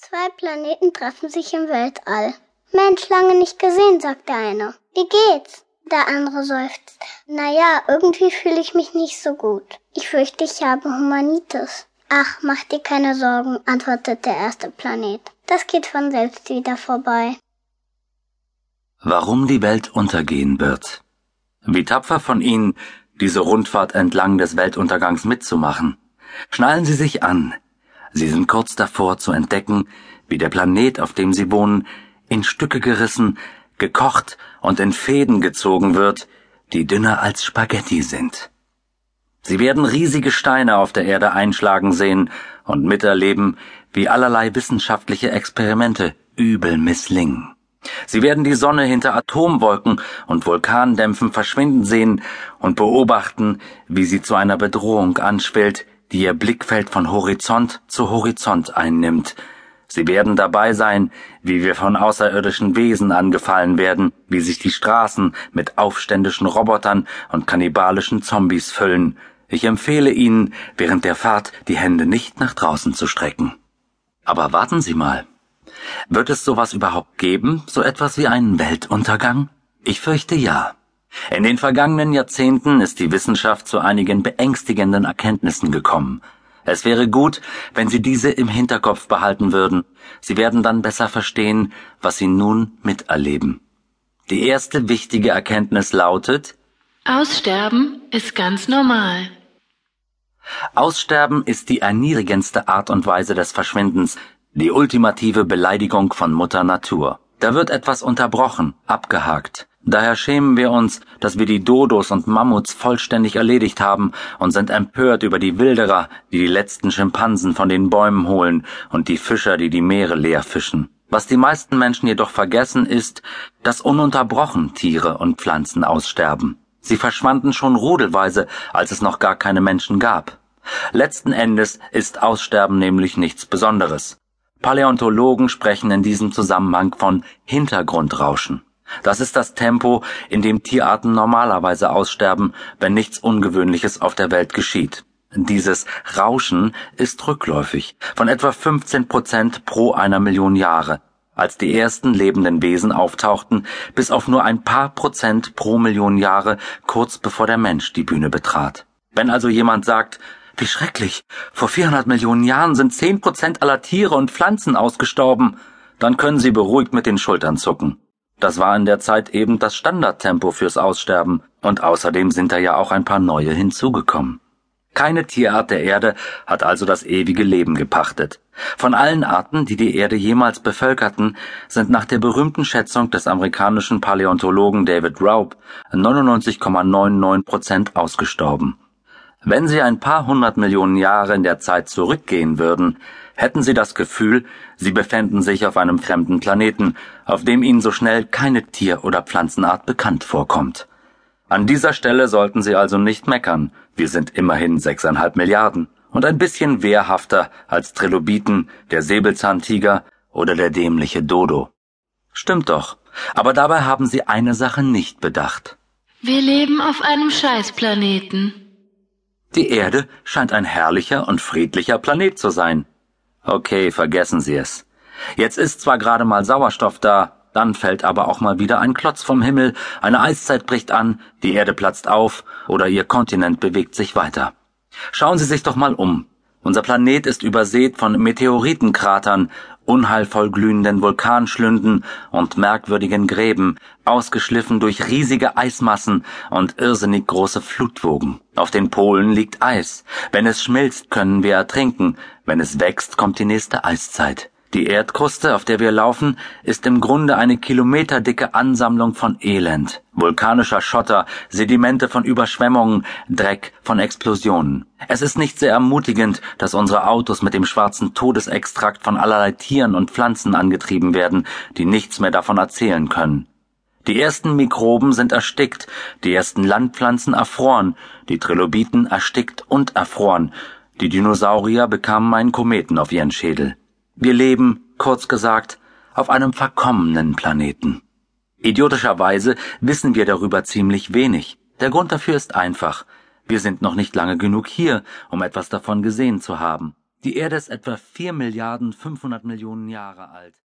Zwei Planeten treffen sich im Weltall. Mensch, lange nicht gesehen, sagt der eine. Wie geht's? Der andere seufzt. Naja, irgendwie fühle ich mich nicht so gut. Ich fürchte, ich habe Humanitis. Ach, mach dir keine Sorgen, antwortet der erste Planet. Das geht von selbst wieder vorbei. Warum die Welt untergehen wird. Wie tapfer von Ihnen, diese Rundfahrt entlang des Weltuntergangs mitzumachen. Schnallen Sie sich an. Sie sind kurz davor zu entdecken, wie der Planet, auf dem Sie wohnen, in Stücke gerissen, gekocht und in Fäden gezogen wird, die dünner als Spaghetti sind. Sie werden riesige Steine auf der Erde einschlagen sehen und miterleben, wie allerlei wissenschaftliche Experimente übel misslingen. Sie werden die Sonne hinter Atomwolken und Vulkandämpfen verschwinden sehen und beobachten, wie sie zu einer Bedrohung anschwillt, die ihr Blickfeld von Horizont zu Horizont einnimmt. Sie werden dabei sein, wie wir von außerirdischen Wesen angefallen werden, wie sich die Straßen mit aufständischen Robotern und kannibalischen Zombies füllen. Ich empfehle Ihnen, während der Fahrt die Hände nicht nach draußen zu strecken. Aber warten Sie mal. Wird es sowas überhaupt geben, so etwas wie einen Weltuntergang? Ich fürchte ja. In den vergangenen Jahrzehnten ist die Wissenschaft zu einigen beängstigenden Erkenntnissen gekommen. Es wäre gut, wenn Sie diese im Hinterkopf behalten würden. Sie werden dann besser verstehen, was Sie nun miterleben. Die erste wichtige Erkenntnis lautet Aussterben ist ganz normal. Aussterben ist die erniedrigendste Art und Weise des Verschwindens, die ultimative Beleidigung von Mutter Natur. Da wird etwas unterbrochen, abgehakt. Daher schämen wir uns, dass wir die Dodos und Mammuts vollständig erledigt haben und sind empört über die Wilderer, die die letzten Schimpansen von den Bäumen holen und die Fischer, die die Meere leer fischen. Was die meisten Menschen jedoch vergessen ist, dass ununterbrochen Tiere und Pflanzen aussterben. Sie verschwanden schon rudelweise, als es noch gar keine Menschen gab. Letzten Endes ist Aussterben nämlich nichts Besonderes. Paläontologen sprechen in diesem Zusammenhang von Hintergrundrauschen. Das ist das Tempo, in dem Tierarten normalerweise aussterben, wenn nichts Ungewöhnliches auf der Welt geschieht. Dieses Rauschen ist rückläufig, von etwa 15 Prozent pro einer Million Jahre, als die ersten lebenden Wesen auftauchten, bis auf nur ein paar Prozent pro Million Jahre kurz bevor der Mensch die Bühne betrat. Wenn also jemand sagt, wie schrecklich, vor 400 Millionen Jahren sind 10 Prozent aller Tiere und Pflanzen ausgestorben, dann können Sie beruhigt mit den Schultern zucken. Das war in der Zeit eben das Standardtempo fürs Aussterben, und außerdem sind da ja auch ein paar neue hinzugekommen. Keine Tierart der Erde hat also das ewige Leben gepachtet. Von allen Arten, die die Erde jemals bevölkerten, sind nach der berühmten Schätzung des amerikanischen Paläontologen David Raub 99,99 Prozent ausgestorben. Wenn Sie ein paar hundert Millionen Jahre in der Zeit zurückgehen würden, hätten Sie das Gefühl, Sie befänden sich auf einem fremden Planeten, auf dem Ihnen so schnell keine Tier- oder Pflanzenart bekannt vorkommt. An dieser Stelle sollten Sie also nicht meckern, wir sind immerhin sechseinhalb Milliarden und ein bisschen wehrhafter als Trilobiten, der Säbelzahntiger oder der dämliche Dodo. Stimmt doch, aber dabei haben Sie eine Sache nicht bedacht. Wir leben auf einem Scheißplaneten. Die Erde scheint ein herrlicher und friedlicher Planet zu sein. Okay, vergessen Sie es. Jetzt ist zwar gerade mal Sauerstoff da, dann fällt aber auch mal wieder ein Klotz vom Himmel, eine Eiszeit bricht an, die Erde platzt auf oder ihr Kontinent bewegt sich weiter. Schauen Sie sich doch mal um. Unser Planet ist übersät von Meteoritenkratern, unheilvoll glühenden Vulkanschlünden und merkwürdigen Gräben, ausgeschliffen durch riesige Eismassen und irrsinnig große Flutwogen. Auf den Polen liegt Eis. Wenn es schmilzt, können wir ertrinken. Wenn es wächst, kommt die nächste Eiszeit. Die Erdkruste, auf der wir laufen, ist im Grunde eine kilometerdicke Ansammlung von Elend, vulkanischer Schotter, Sedimente von Überschwemmungen, Dreck von Explosionen. Es ist nicht sehr ermutigend, dass unsere Autos mit dem schwarzen Todesextrakt von allerlei Tieren und Pflanzen angetrieben werden, die nichts mehr davon erzählen können. Die ersten Mikroben sind erstickt, die ersten Landpflanzen erfroren, die Trilobiten erstickt und erfroren, die Dinosaurier bekamen einen Kometen auf ihren Schädel. Wir leben, kurz gesagt, auf einem verkommenen Planeten. Idiotischerweise wissen wir darüber ziemlich wenig. Der Grund dafür ist einfach. Wir sind noch nicht lange genug hier, um etwas davon gesehen zu haben. Die Erde ist etwa 4 Milliarden 500 Millionen Jahre alt.